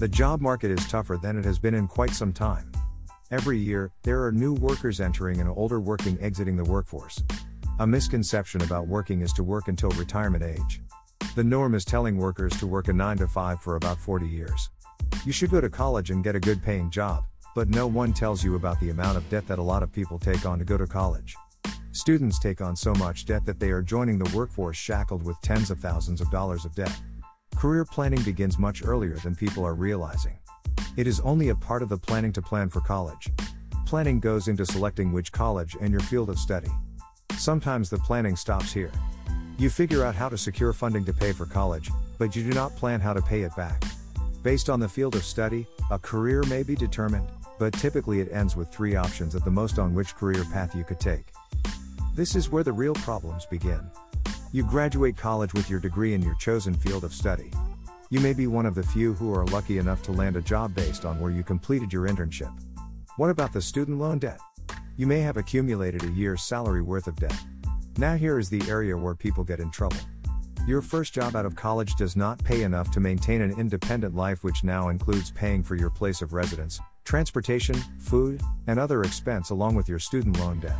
The job market is tougher than it has been in quite some time. Every year, there are new workers entering and older working exiting the workforce. A misconception about working is to work until retirement age. The norm is telling workers to work a 9 to 5 for about 40 years. You should go to college and get a good paying job, but no one tells you about the amount of debt that a lot of people take on to go to college. Students take on so much debt that they are joining the workforce shackled with tens of thousands of dollars of debt. Career planning begins much earlier than people are realizing. It is only a part of the planning to plan for college. Planning goes into selecting which college and your field of study. Sometimes the planning stops here. You figure out how to secure funding to pay for college, but you do not plan how to pay it back. Based on the field of study, a career may be determined, but typically it ends with three options at the most on which career path you could take. This is where the real problems begin. You graduate college with your degree in your chosen field of study. You may be one of the few who are lucky enough to land a job based on where you completed your internship. What about the student loan debt? You may have accumulated a year's salary worth of debt. Now, here is the area where people get in trouble. Your first job out of college does not pay enough to maintain an independent life, which now includes paying for your place of residence, transportation, food, and other expense along with your student loan debt.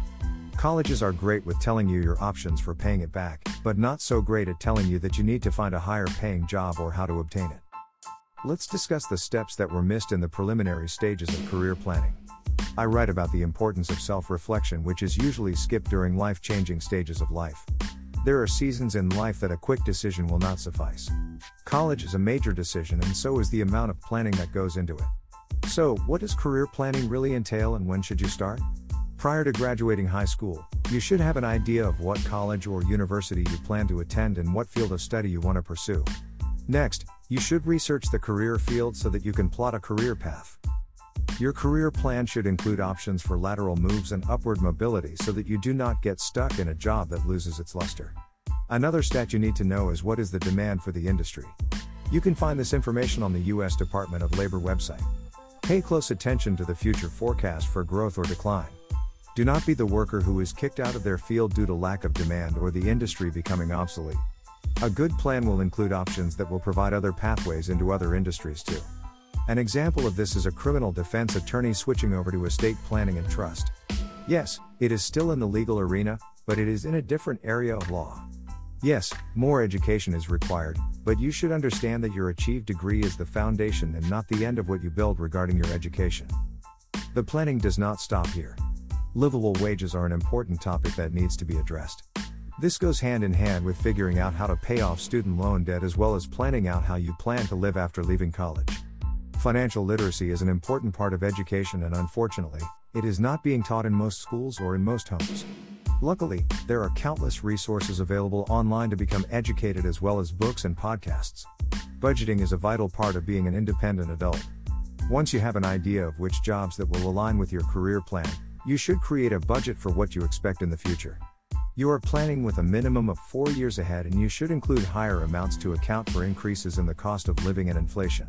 Colleges are great with telling you your options for paying it back, but not so great at telling you that you need to find a higher paying job or how to obtain it. Let's discuss the steps that were missed in the preliminary stages of career planning. I write about the importance of self reflection, which is usually skipped during life changing stages of life. There are seasons in life that a quick decision will not suffice. College is a major decision, and so is the amount of planning that goes into it. So, what does career planning really entail, and when should you start? Prior to graduating high school, you should have an idea of what college or university you plan to attend and what field of study you want to pursue. Next, you should research the career field so that you can plot a career path. Your career plan should include options for lateral moves and upward mobility so that you do not get stuck in a job that loses its luster. Another stat you need to know is what is the demand for the industry. You can find this information on the U.S. Department of Labor website. Pay close attention to the future forecast for growth or decline. Do not be the worker who is kicked out of their field due to lack of demand or the industry becoming obsolete. A good plan will include options that will provide other pathways into other industries too. An example of this is a criminal defense attorney switching over to estate planning and trust. Yes, it is still in the legal arena, but it is in a different area of law. Yes, more education is required, but you should understand that your achieved degree is the foundation and not the end of what you build regarding your education. The planning does not stop here. Livable wages are an important topic that needs to be addressed. This goes hand in hand with figuring out how to pay off student loan debt as well as planning out how you plan to live after leaving college. Financial literacy is an important part of education, and unfortunately, it is not being taught in most schools or in most homes. Luckily, there are countless resources available online to become educated as well as books and podcasts. Budgeting is a vital part of being an independent adult. Once you have an idea of which jobs that will align with your career plan, you should create a budget for what you expect in the future. You are planning with a minimum of four years ahead, and you should include higher amounts to account for increases in the cost of living and inflation.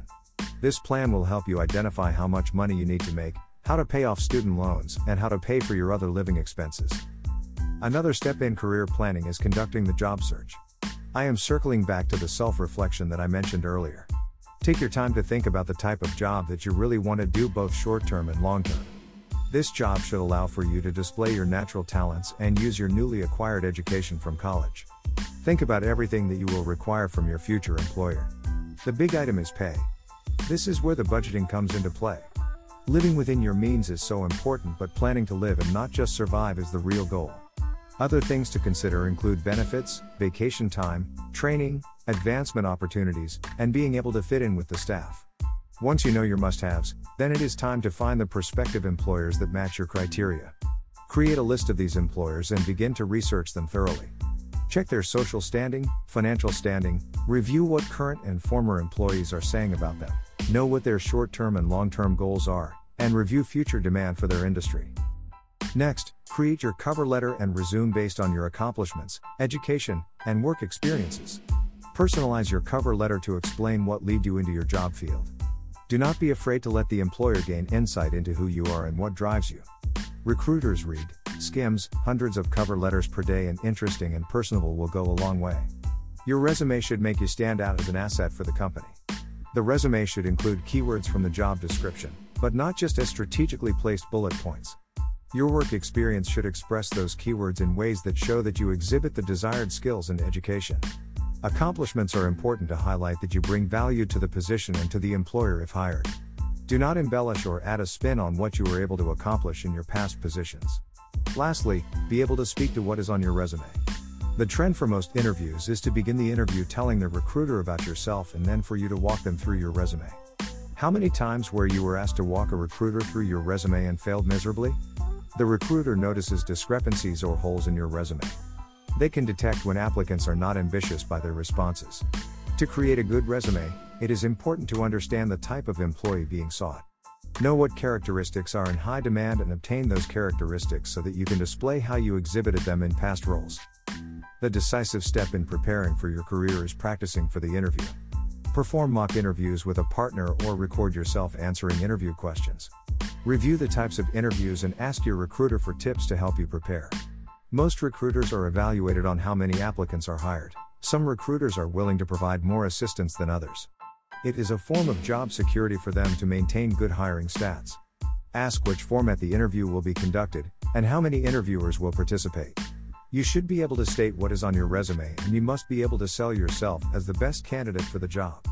This plan will help you identify how much money you need to make, how to pay off student loans, and how to pay for your other living expenses. Another step in career planning is conducting the job search. I am circling back to the self reflection that I mentioned earlier. Take your time to think about the type of job that you really want to do both short term and long term. This job should allow for you to display your natural talents and use your newly acquired education from college. Think about everything that you will require from your future employer. The big item is pay. This is where the budgeting comes into play. Living within your means is so important, but planning to live and not just survive is the real goal. Other things to consider include benefits, vacation time, training, advancement opportunities, and being able to fit in with the staff. Once you know your must haves, then it is time to find the prospective employers that match your criteria. Create a list of these employers and begin to research them thoroughly. Check their social standing, financial standing, review what current and former employees are saying about them, know what their short term and long term goals are, and review future demand for their industry. Next, create your cover letter and resume based on your accomplishments, education, and work experiences. Personalize your cover letter to explain what led you into your job field. Do not be afraid to let the employer gain insight into who you are and what drives you. Recruiters read, skims, hundreds of cover letters per day, and interesting and personable will go a long way. Your resume should make you stand out as an asset for the company. The resume should include keywords from the job description, but not just as strategically placed bullet points. Your work experience should express those keywords in ways that show that you exhibit the desired skills and education. Accomplishments are important to highlight that you bring value to the position and to the employer if hired. Do not embellish or add a spin on what you were able to accomplish in your past positions. Lastly, be able to speak to what is on your resume. The trend for most interviews is to begin the interview telling the recruiter about yourself and then for you to walk them through your resume. How many times where you were asked to walk a recruiter through your resume and failed miserably? The recruiter notices discrepancies or holes in your resume. They can detect when applicants are not ambitious by their responses. To create a good resume, it is important to understand the type of employee being sought. Know what characteristics are in high demand and obtain those characteristics so that you can display how you exhibited them in past roles. The decisive step in preparing for your career is practicing for the interview. Perform mock interviews with a partner or record yourself answering interview questions. Review the types of interviews and ask your recruiter for tips to help you prepare. Most recruiters are evaluated on how many applicants are hired. Some recruiters are willing to provide more assistance than others. It is a form of job security for them to maintain good hiring stats. Ask which format the interview will be conducted, and how many interviewers will participate. You should be able to state what is on your resume, and you must be able to sell yourself as the best candidate for the job.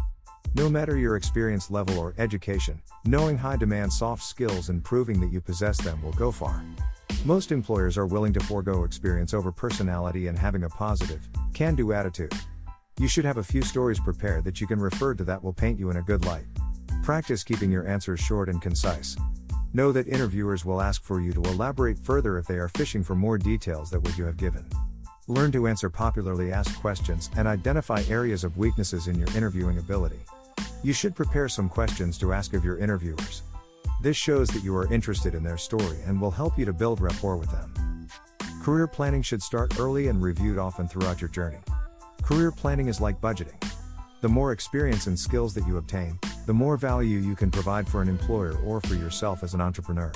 No matter your experience level or education, knowing high demand soft skills and proving that you possess them will go far. Most employers are willing to forego experience over personality and having a positive, can do attitude. You should have a few stories prepared that you can refer to that will paint you in a good light. Practice keeping your answers short and concise. Know that interviewers will ask for you to elaborate further if they are fishing for more details than what you have given. Learn to answer popularly asked questions and identify areas of weaknesses in your interviewing ability. You should prepare some questions to ask of your interviewers. This shows that you are interested in their story and will help you to build rapport with them. Career planning should start early and reviewed often throughout your journey. Career planning is like budgeting. The more experience and skills that you obtain, the more value you can provide for an employer or for yourself as an entrepreneur.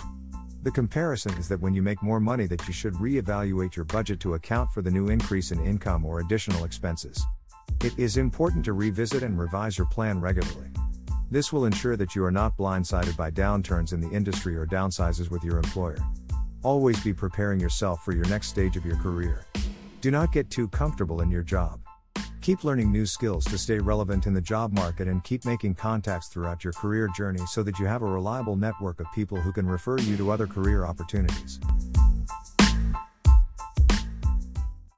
The comparison is that when you make more money that you should re-evaluate your budget to account for the new increase in income or additional expenses. It is important to revisit and revise your plan regularly. This will ensure that you are not blindsided by downturns in the industry or downsizes with your employer. Always be preparing yourself for your next stage of your career. Do not get too comfortable in your job. Keep learning new skills to stay relevant in the job market and keep making contacts throughout your career journey so that you have a reliable network of people who can refer you to other career opportunities.